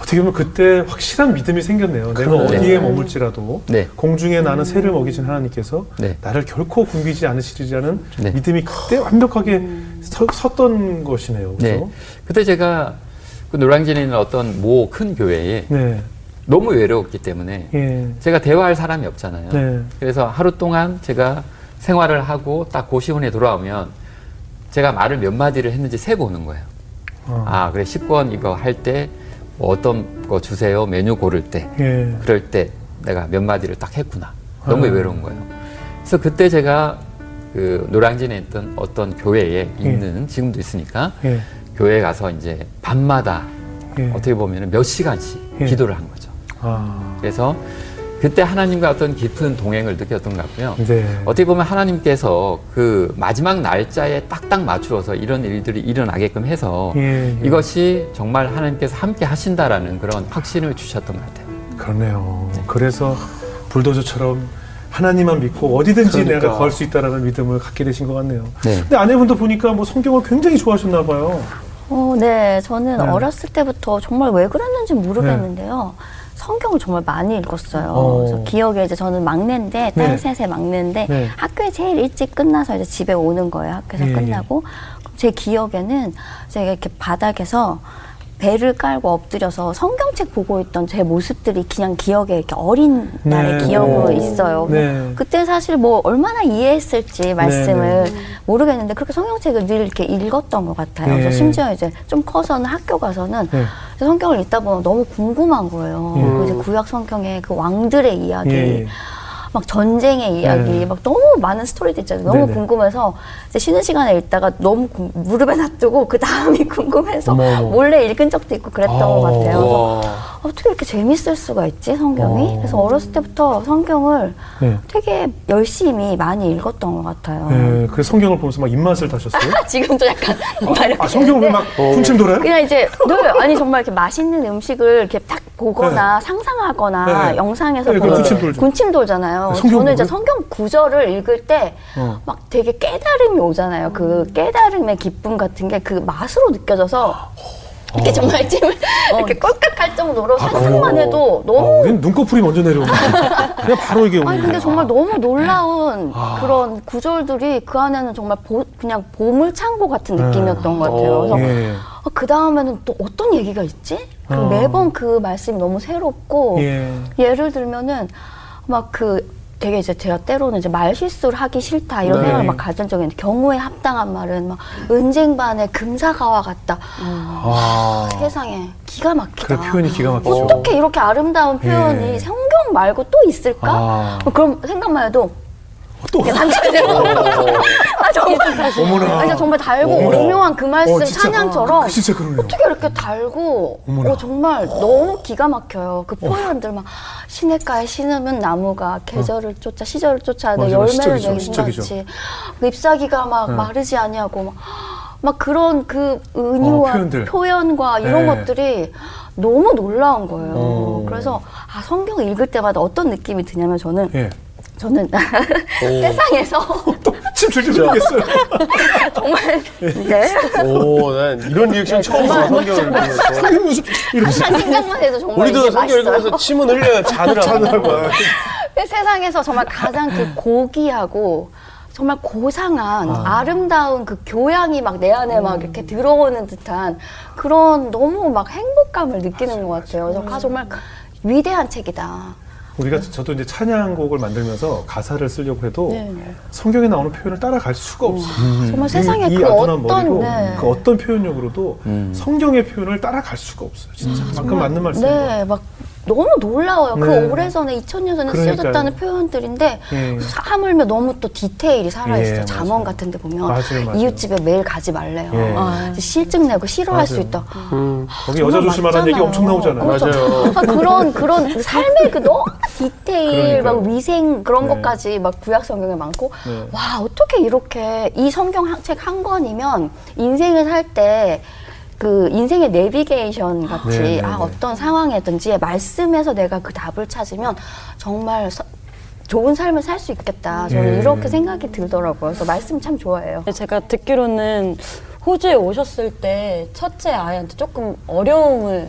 어떻게 보면 그때 확실한 믿음이 생겼네요. 내가 그러네. 어디에 머물지라도 네. 공중에 나는 새를 먹이신 하나님께서 네. 나를 결코 굶기지 않으시리라는 네. 믿음이 그때 완벽하게 서, 섰던 것이네요. 네. 그죠? 그때 제가 그 노량진에 있는 어떤 모 큰 교회에 네. 너무 외로웠기 때문에 예. 제가 대화할 사람이 없잖아요. 네. 그래서 하루 동안 제가 생활을 하고 딱 고시원에 돌아오면 제가 말을 몇 마디를 했는지 세보는 거예요. 어. 아, 그래, 식권 이거 할 때 뭐 어떤 거 주세요. 메뉴 고를 때. 예. 그럴 때 내가 몇 마디를 딱 했구나. 너무 아. 외로운 거예요. 그래서 그때 제가 그 노량진에 있던 어떤 교회에 있는 지금도 있으니까 예. 교회에 가서 이제 밤마다 예. 어떻게 보면 몇 시간씩 예. 기도를 한 거죠. 아. 그래서 그때 하나님과 어떤 깊은 동행을 느꼈던 것 같고요. 네. 어떻게 보면 하나님께서 그 마지막 날짜에 딱딱 맞추어서 이런 일들이 일어나게끔 해서 예, 예. 이것이 정말 하나님께서 함께 하신다라는 그런 확신을 주셨던 것 같아요. 그렇네요. 그래서 불도저처럼 하나님만 믿고 어디든지 그러니까. 내가 걸수 있다라는 믿음을 갖게 되신 것 같네요. 네. 근데 아내분도 보니까 뭐 성경을 굉장히 좋아하셨나 봐요. 어, 네. 저는 네. 어렸을 때부터 정말 왜 그랬는지 모르겠는데요. 성경을 정말 많이 읽었어요. 어. 그래서 기억에 이제 저는 막내인데, 딸 네. 셋의 막내인데, 네. 학교에 제일 일찍 끝나서 이제 집에 오는 거예요. 학교에서 예, 끝나고. 제 기억에는 제가 이렇게 바닥에서 배를 깔고 엎드려서 성경책 보고 있던 제 모습들이 그냥 기억에 이렇게 어린 날의 네. 기억으로 오. 있어요. 네. 그때 사실 뭐 얼마나 이해했을지 말씀을 네. 모르겠는데 그렇게 성경책을 늘 이렇게 읽었던 것 같아요. 네. 그래서 심지어 이제 좀 커서는 학교 가서는 네. 성경을 읽다 보면 너무 궁금한 거예요. 음. 그 이제 구약 성경의 그 왕들의 이야기, 예. 막 전쟁의 이야기, 네. 막 너무 많은 스토리들 있잖아요. 너무 네네. 궁금해서 이제 쉬는 시간에 읽다가 너무 궁- 무릎에 놔두고 그 다음이 [LAUGHS] 궁금해서 어머. 몰래 읽은 적도 있고 그랬던 아. 것 같아요. 그래서 와. 어떻게 이렇게 재밌을 수가 있지 성경이? 어. 그래서 어렸을 때부터 성경을 네. 되게 열심히 많이 읽었던 것 같아요. 예, 그래서 성경을 보면서 막 입맛을 다셨어요? [LAUGHS] 지금도 약간 막 이렇게 아, 성경을 왜막 군침 돌아요? 그냥 이제 늘 아니 정말 이렇게 맛있는 음식을 이렇게 딱 보거나 상상하거나 네. 영상에서 네, 보면 그 군침. 군침 돌잖아요. 성경 저는 이제? 성경 구절을 읽을 때 어. 막 되게 깨달음이 오잖아요. 그 깨달음의 기쁨 같은 게 그 맛으로 느껴져서 이렇게 정말 찜을 이렇게 꼴깍할 정도로 상상만 해도 아, 너무 우린 눈꺼풀이 먼저 내려오는 그냥 바로 이게 오는 아니 근데. 정말 너무 놀라운 아. 그런 구절들이 그 안에는 정말 보- 그냥 보물 창고 같은 느낌이었던 것 같아요. 그래서 예. 그 다음에는 또 어떤 얘기가 있지? 그 어. 매번 그 말씀이 너무 새롭고 예. 예를 들면은 막 그 되게 이제 제가 때로는 이제 말 실수를 하기 싫다 이런 네. 생각을 막 가진 적이 있는데 경우에 합당한 말은 막 은쟁반에 금사가와 같다 아. 세상에 기가 막히다 그래 표현이 기가 막히죠. 어떻게 이렇게 아름다운 표현이 예. 성경 말고 또 있을까? 아. 뭐 그럼 생각만 해도 또 이렇게 상처가 되고 아 정말 어머나. 아, 정말 달고. 오묘한 그 말씀 어. 찬양처럼 그 진짜 그러네요. 어떻게 이렇게 달고 어머나. 어, 정말 너무 기가 막혀요. 그 표현들 막 시냇가에 신음은 나무가 계절을 쫓아 시절을 쫓아내 맞아요. 열매를 시적이죠. 같이 그 잎사귀가 막 네. 마르지 아니하고 막, 막 그런 그 은유와 어. 표현과 이런 네. 것들이 너무 놀라운 거예요. 어. 그래서 아 성경 읽을 때마다 어떤 느낌이 드냐면 저는 예. 저는 [LAUGHS] 세상에서 침 줄줄 흘리겠어요. [LAUGHS] 정말 네. 오, 난 이런 리액션 처음 봐, 성경을 무슨 이러면서 한 생각만 해도 정말 우리도 성경. 읽으면서 침은 흘려요, 자느라고. 그 세상에서 정말 가장 그 고귀하고 정말 고상한 아. 름다운그 교양이 막 내 안에 막 이렇게 들어오는 듯한 그런 너무 막 행복감을 느끼는 것 같아요. 그래서 아, 정말 위대한 책이다. 우리가 저도 이제 찬양곡을 만들면서 가사를 쓰려고 해도 네. 성경에 나오는 표현을 따라갈 수가 없어요. 정말 세상에 이, 이그 아둔한 어떤 머리로 네. 그 어떤 표현력으로도 음. 성경의 표현을 따라갈 수가 없어요. 진짜 그 맞는 말씀이에요. 네, 막 너무 놀라워요. 네. 그 오래전에 2000년 전에. 쓰여졌다는 표현들인데 예. 하물며 너무 또 디테일이 살아있어요. 예, 맞아요. 같은 데 보면 맞아요, 맞아요. 이웃집에 매일 가지 말래요. 예. 아, 실증 내고 싫어할 수 맞아요. 있다. 음. 거기 여자 조심하라는 얘기. 엄청 나오잖아요. 맞아요. 아, 그런 그런 그 삶의 그 너무 디테일 막 그러니까요. 위생 그런 네. 것까지 막 구약 성경에 많고 네. 와 어떻게 이렇게 이 성경 책 한 권이면 인생을 살때 그 인생의 내비게이션 같이 네, 네, 아 네. 어떤 상황이든지 말씀에서 내가 그 답을 찾으면 정말 서- 좋은 삶을 살 수 있겠다 저는 네. 이렇게 생각이 들더라고요 그래서 말씀 참 좋아해요 제가 듣기로는 호주에 오셨을 때 첫째 아이한테 조금 어려움을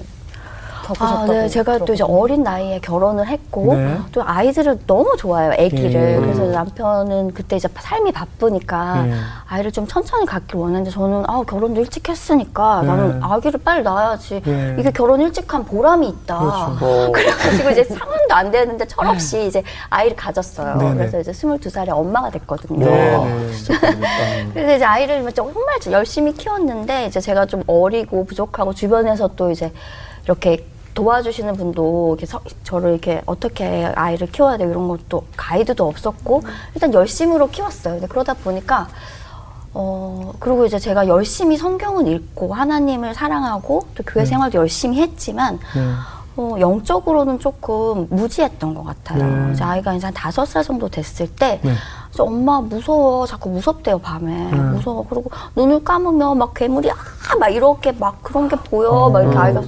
겪으셨다고 아, 네. 제가 또 이제. 어린 나이에 결혼을 했고 네. 또 아이들을 너무 좋아해요, 아기를. 예. 그래서 남편은 그때 이제 삶이 바쁘니까 예. 아이를 좀 천천히 갖길 원했는데 저는 아, 결혼도 일찍 했으니까 네. 나는 아기를 빨리 낳아야지. 예. 이게 결혼 일찍 한 보람이 있다. 그렇죠. [LAUGHS] 어. 그래가지고 이제 상황도 안 되는데 철없이 이제 아이를 가졌어요. 네네. 그래서 이제 22살에 엄마가 됐거든요. 네, 와. 네. [LAUGHS] 그래서 이제 아이를 정말 열심히 키웠는데 이제 제가 좀 어리고 부족하고 주변에서 또 이제 이렇게 도와주시는 분도 이렇게 서- 저를 이렇게 어떻게 아이를 키워야 돼 이런 것도 가이드도 없었고 일단 열심으로 키웠어요. 근데 그러다 보니까 어 그리고 이제 제가 열심히 성경은 읽고 하나님을 사랑하고 또 교회 생활도 열심히 했지만 네. 어, 영적으로는 조금 무지했던 것 같아요. 네. 이제 아이가 이제 한 다섯 살 정도 됐을 때, 네. 그래서 엄마 무서워. 자꾸 무섭대요, 밤에. 네. 무서워. 그리고 눈을 감으면 막 괴물이, 아! 막 이렇게 막 그런 게 보여. 어. 막 이렇게 아이가.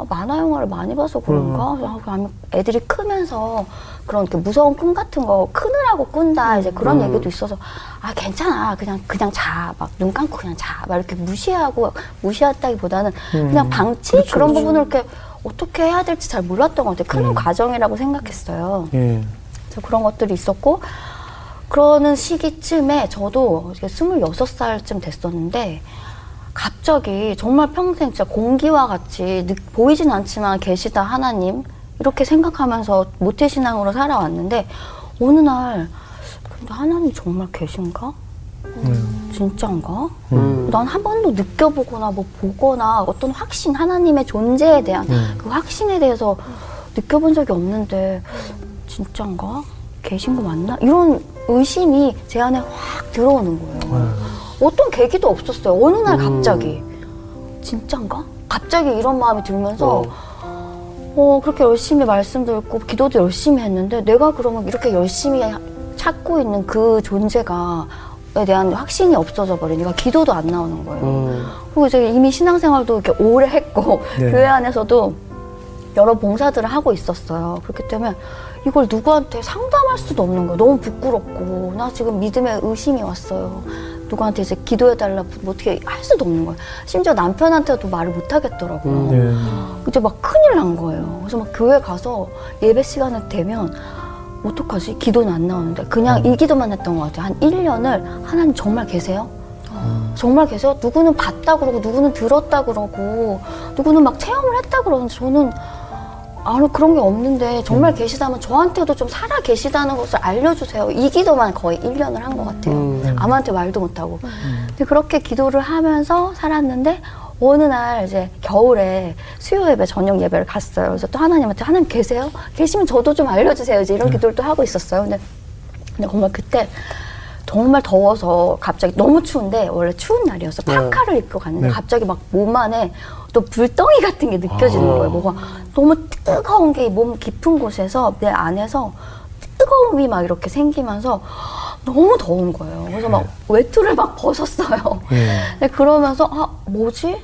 아, 만화 영화를 많이 봐서 그런가? 음. 아, 애들이 크면서 그런 이렇게 무서운 꿈 같은 거 크느라고 꾼다. 이제 그런 음. 얘기도 있어서, 아, 괜찮아. 그냥, 그냥 자. 막 눈 감고 그냥 자. 막 이렇게 무시하고, 무시했다기보다는 그냥 방치? 그렇죠, 그런 그렇죠. 부분을 이렇게 어떻게 해야 될지 잘 몰랐던 것 같아요. 큰 음. 과정이라고 생각했어요. 예. 그래서 그런 것들이 있었고, 그러는 시기쯤에 저도 이제 26살쯤 됐었는데, 갑자기 정말 평생 진짜 공기와 같이 느- 보이진 않지만 계시다 하나님, 이렇게 생각하면서 모태신앙으로 살아왔는데, 어느 날, 근데 하나님 정말 계신가? 진짜인가? 음. 난한 번도 느껴보거나 뭐 보거나 어떤 확신, 하나님의 존재에 대한 음. 그 확신에 대해서 느껴본 적이 없는데 진짠가? 계신 거 맞나? 이런 의심이 제 안에 확 들어오는 거예요. 어떤 계기도 없었어요. 어느 날 갑자기 진짠가? 갑자기 이런 마음이 들면서 어, 그렇게 열심히 말씀도 읽고 기도도 열심히 했는데 내가 그러면 이렇게 열심히 찾고 있는 그 존재가 에 대한 확신이 없어져 버리니까 기도도 안 나오는 거예요. 음. 그리고 이제 이미 신앙생활도 이렇게 오래 했고 네. 교회 안에서도 여러 봉사들을 하고 있었어요. 그렇기 때문에 이걸 누구한테 상담할 수도 없는 거예요. 너무 부끄럽고 나 지금 믿음에 의심이 왔어요. 누구한테 이제 기도해달라 뭐 어떻게 할 수도 없는 거예요. 심지어 남편한테도 말을 못 하겠더라고요. 네. 이제 막 큰일 난 거예요. 그래서 막 교회 가서 예배 시간에 되면 어떡하지? 기도는 안 나오는데 그냥 이 기도만 했던 것 같아요. 한 1년을 하나님 정말 계세요? 정말 계세요? 누구는 봤다 그러고 누구는 들었다 그러고 누구는 막 체험을 했다 그러는데 저는 아니 그런 게 없는데 정말 계시다면 저한테도 좀 살아 계시다는 것을 알려주세요. 이 기도만 거의 1년을 한 것 같아요. 음. 아무한테 말도 못하고. 근데 그렇게 기도를 하면서 살았는데 어느 날 이제 겨울에 수요 예배 저녁 예배를 갔어요. 그래서 또 하나님한테 하나님 계세요? 계시면 저도 좀 알려주세요. 이제 이런 기도를 또 하고 있었어요. 근데, 근데 정말 그때 정말 더워서 갑자기 너무 추운데 원래 추운 날이어서 네. 파카를 입고 갔는데 네. 갑자기 막 몸 안에 또 불덩이 같은 게 느껴지는 아. 거예요. 뭐가 너무 뜨거운 게 몸 깊은 곳에서 내 안에서 뜨거움이 막 이렇게 생기면서 너무 더운 거예요. 그래서 막 외투를 막 벗었어요. 예. 근데 그러면서 아 뭐지?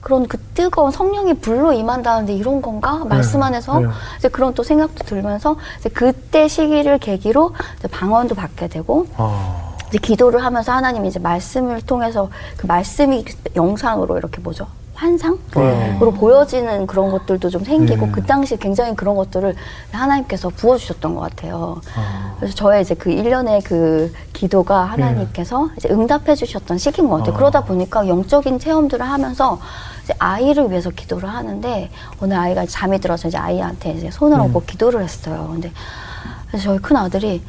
그런 그 뜨거운 성령이 불로 임한다는데 이런 건가? 말씀 안에서 네. 이제 그런 또 생각도 들면서 이제 그때 시기를 계기로 이제 방언도 받게 되고 아. 이제 기도를 하면서 하나님이 이제 말씀을 통해서 그 말씀이 영상으로 이렇게 뭐죠? 환상으로 보여지는 그런 것들도 좀 생기고 그 당시 굉장히 그런 것들을 하나님께서 부어주셨던 것 같아요. 그래서 저의 이제 그 일련의 그 기도가 하나님께서 이제 응답해 주셨던 시기인 것 같아요. 그러다 보니까 영적인 체험들을 하면서 이제 아이를 위해서 기도를 하는데 어느 아이가 잠이 들어서 이제 아이한테 이제 손을 얹고 기도를 했어요. 근데 저희 큰 아들이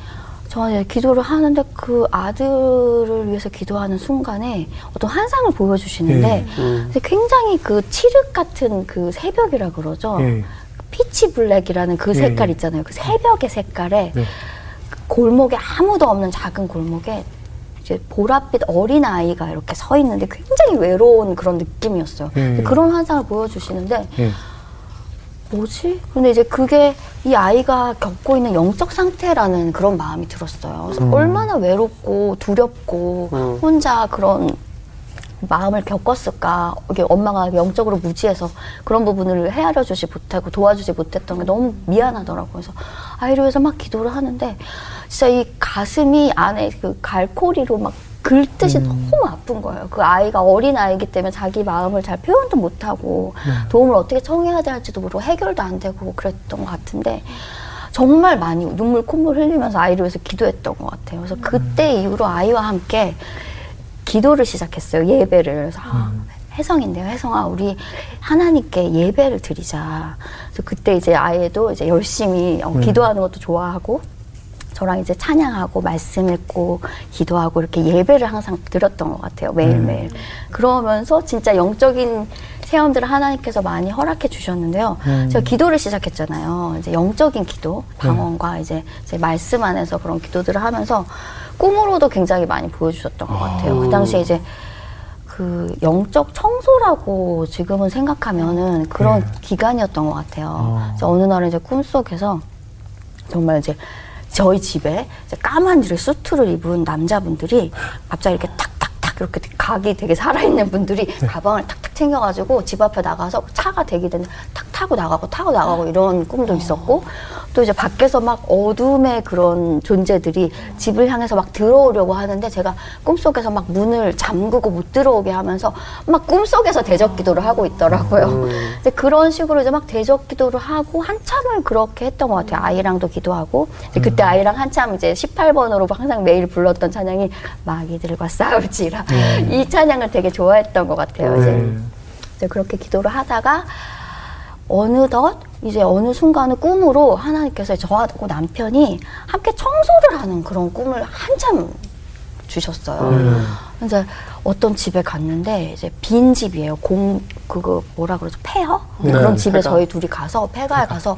저한테 기도를 하는데 그 아들을 위해서 기도하는 순간에 어떤 환상을 보여주시는데 예. 근데 굉장히 그 칠흑 같은 그 새벽이라 그러죠. 예. 피치 블랙이라는 그 예, 색깔 예. 있잖아요. 그 새벽의 색깔에 네. 골목에 아무도 없는 작은 골목에 이제 보랏빛 어린 아이가 이렇게 서 있는데 굉장히 외로운 그런 느낌이었어요. 예. 그런 환상을 보여주시는데 예. 뭐지? 근데 이제 그게 이 아이가 겪고 있는 영적 상태라는 그런 마음이 들었어요. 그래서 음. 얼마나 외롭고 두렵고 음. 혼자 그런 마음을 겪었을까. 이게 엄마가 영적으로 무지해서 그런 부분을 헤아려 주지 못하고 도와주지 못했던 게 너무 미안하더라고요. 그래서 아이를 위해서 막 기도를 하는데 진짜 이 가슴이 안에 그 갈코리로 막 긁듯이 너무 아픈 거예요. 그 아이가 어린 아이기 때문에 자기 마음을 잘 표현도 못하고 도움을 어떻게 청해야 될지도 모르고 해결도 안 되고 그랬던 것 같은데 정말 많이 눈물 콧물 흘리면서 아이를 위해서 기도했던 것 같아요. 그래서 그때 이후로 아이와 함께 기도를 시작했어요. 예배를. 그래서 아, 혜성인데요. 혜성아, 우리 하나님께 예배를 드리자. 그래서 그때 이제 아이도 이제 열심히 어, 기도하는 것도 좋아하고 저랑 이제 찬양하고 말씀 읽고 기도하고 이렇게 예배를 항상 드렸던 것 같아요. 매일매일. 그러면서 진짜 영적인 체험들을 하나님께서 많이 허락해 주셨는데요. 제가 기도를 시작했잖아요. 이제 영적인 기도, 방언과 이제 제 말씀 안에서 그런 기도들을 하면서 꿈으로도 굉장히 많이 보여주셨던 것 같아요. 그 당시에 이제 그 영적 청소라고 지금은 생각하면은 그런 기간이었던 것 같아요. 그래서 어느 날은 이제 꿈속에서 정말 이제 저희 집에 까만 이렇게 수트를 입은 남자분들이 갑자기 이렇게 탁탁탁 이렇게 각이 되게 살아있는 분들이 가방을 탁탁 챙겨가지고 집 앞에 나가서 차가 대기되는데 탁 타고 나가고 타고 나가고 이런 꿈도 있었고 또 이제 밖에서 막 어둠의 그런 존재들이 집을 향해서 막 들어오려고 하는데 제가 꿈속에서 막 문을 잠그고 못 들어오게 하면서 막 꿈속에서 대적 기도를 하고 있더라고요. 이제 그런 식으로 이제 막 대적 기도를 하고 한참을 그렇게 했던 것 같아요. 아이랑도 기도하고 그때 아이랑 한참 이제 18번으로 항상 매일 불렀던 찬양이 마귀들과 싸울지라 이 찬양을 되게 좋아했던 것 같아요. 네. 이제 그렇게 기도를 하다가 어느덧 이제 어느 순간은 꿈으로 하나님께서 저하고 남편이 함께 청소를 하는 그런 꿈을 한참 주셨어요. 이제 어떤 집에 갔는데 이제 빈 집이에요. 공 그거 뭐라 그러죠? 폐허? 네, 그런 집에 폐가. 저희 둘이 가서 폐가에 가서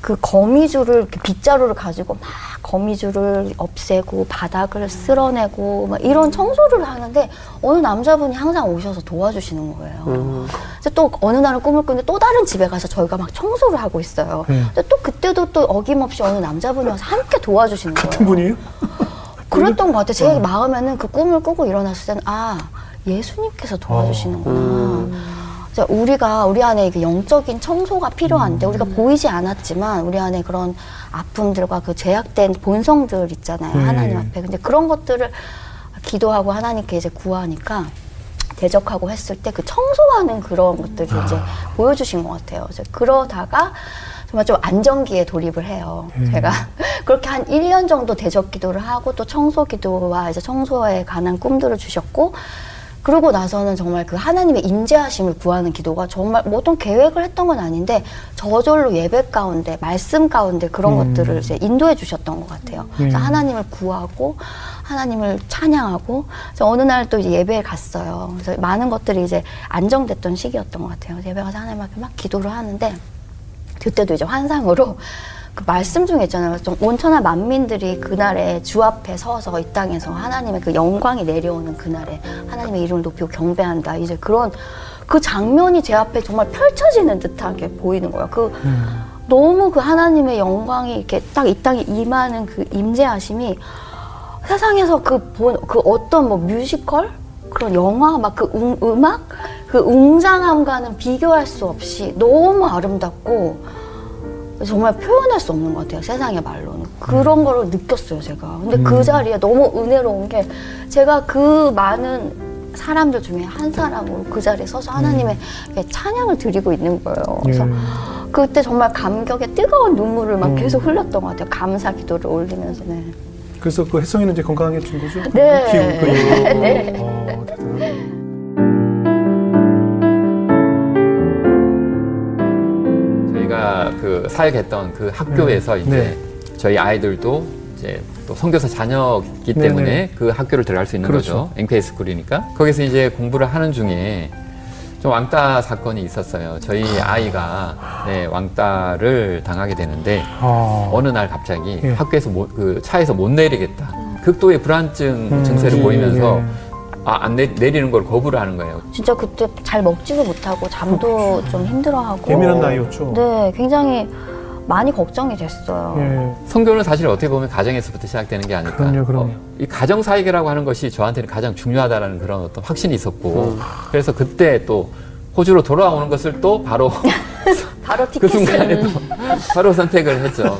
그 거미줄을 이렇게 빗자루를 가지고 막 거미줄을 없애고 바닥을 쓸어내고 막 이런 청소를 하는데 어느 남자분이 항상 오셔서 도와주시는 거예요. 그래서 또 어느 날은 꿈을 꾸는데 또 다른 집에 가서 저희가 막 청소를 하고 있어요. 근데 또 그때도 또 어김없이 어느 남자분이 와서 함께 도와주시는 거예요. 같은 분이에요? [LAUGHS] 그랬던 것 같아요. 제 마음에는 그 꿈을 꾸고 일어났을 때는 아 예수님께서 도와주시는구나. 그래서 우리가 우리 안에 그 영적인 청소가 필요한데 우리가 보이지 않았지만 우리 안에 그런 아픔들과 그 제약된 본성들 있잖아요 음. 하나님 앞에. 근데 그런 것들을 기도하고 하나님께 이제 구하니까 대적하고 했을 때 그 청소하는 그런 것들이 이제 보여주신 것 같아요. 그래서 그러다가 정말 좀 안정기에 돌입을 해요. 제가 [LAUGHS] 그렇게 한 1년 정도 대적 기도를 하고 또 청소 기도와 이제 청소에 관한 꿈들을 주셨고 그러고 나서는 정말 그 하나님의 임재하심을 구하는 기도가 정말 뭐 어떤 계획을 했던 건 아닌데 저절로 예배 가운데 말씀 가운데 그런 것들을 이제 인도해 주셨던 것 같아요. 그래서 하나님을 구하고 하나님을 찬양하고 그래서 어느 날 또 예배에 갔어요. 그래서 많은 것들이 이제 안정됐던 시기였던 것 같아요. 예배 가서 하나님 앞에 막 기도를 하는데 그때도 이제 환상으로 그 말씀 중에 있잖아요. 좀 온천한 만민들이 그날에 주 앞에 서서 이 땅에서 하나님의 그 영광이 내려오는 그날에 하나님의 이름을 높이고 경배한다. 이제 그런 그 장면이 제 앞에 정말 펼쳐지는 듯하게 보이는 거예요. 그 너무 그 하나님의 영광이 이렇게 딱 이 땅에 임하는 그 임재하심이 세상에서 그 본 그 어떤 뭐 뮤지컬 그런 영화 막 그 음악 그 웅장함과는 비교할 수 없이 너무 아름답고 정말 표현할 수 없는 것 같아요 세상의 말로는 그런 거를 느꼈어요 제가 근데 그 자리에 너무 은혜로운 게 제가 그 많은 사람들 중에 한 사람으로 그 자리에 서서 하나님의 찬양을 드리고 있는 거예요. 그래서 예. 그때 정말 감격에 뜨거운 눈물을 막 음. 계속 흘렸던 것 같아요. 감사 기도를 올리면서. 네. 그래서 그 혜성이는 이제 건강해진 거죠? 네. 키우고 그. [LAUGHS] 네. 어, 대단하네. 그 사역했던 그 학교에서 네. 이제 네. 저희 아이들도 이제 또 선교사 자녀이기 네, 때문에 네. 그 학교를 들어갈 수 있는 그렇죠. 거죠. 앵페이 스쿨이니까. 거기서 이제 공부를 하는 중에 좀 왕따 사건이 있었어요. 저희 아이가 네, 왕따를 당하게 되는데 아. 어느 날 갑자기 예. 학교에서 못, 그 차에서 못 내리겠다. 극도의 불안증 음, 증세를 예, 보이면서 예. 아, 안 내, 내리는 걸 거부를 하는 거예요. 진짜 그때 잘 먹지도 못하고 잠도 좀 힘들어하고. 예민한 나이였죠? 네, 굉장히 많이 걱정이 됐어요. 예. 성교는 사실 어떻게 보면 가정에서부터 시작되는 게 아닐까. 그럼요, 그럼요. 어, 이 가정 사역이라고 하는 것이 저한테는 가장 중요하다라는 그런 어떤 확신이 있었고, 음. 그래서 그때 또 호주로 돌아오는 것을 또 바로 [LAUGHS] 바로 그 티켓을 순간에 또 바로 선택을 했죠.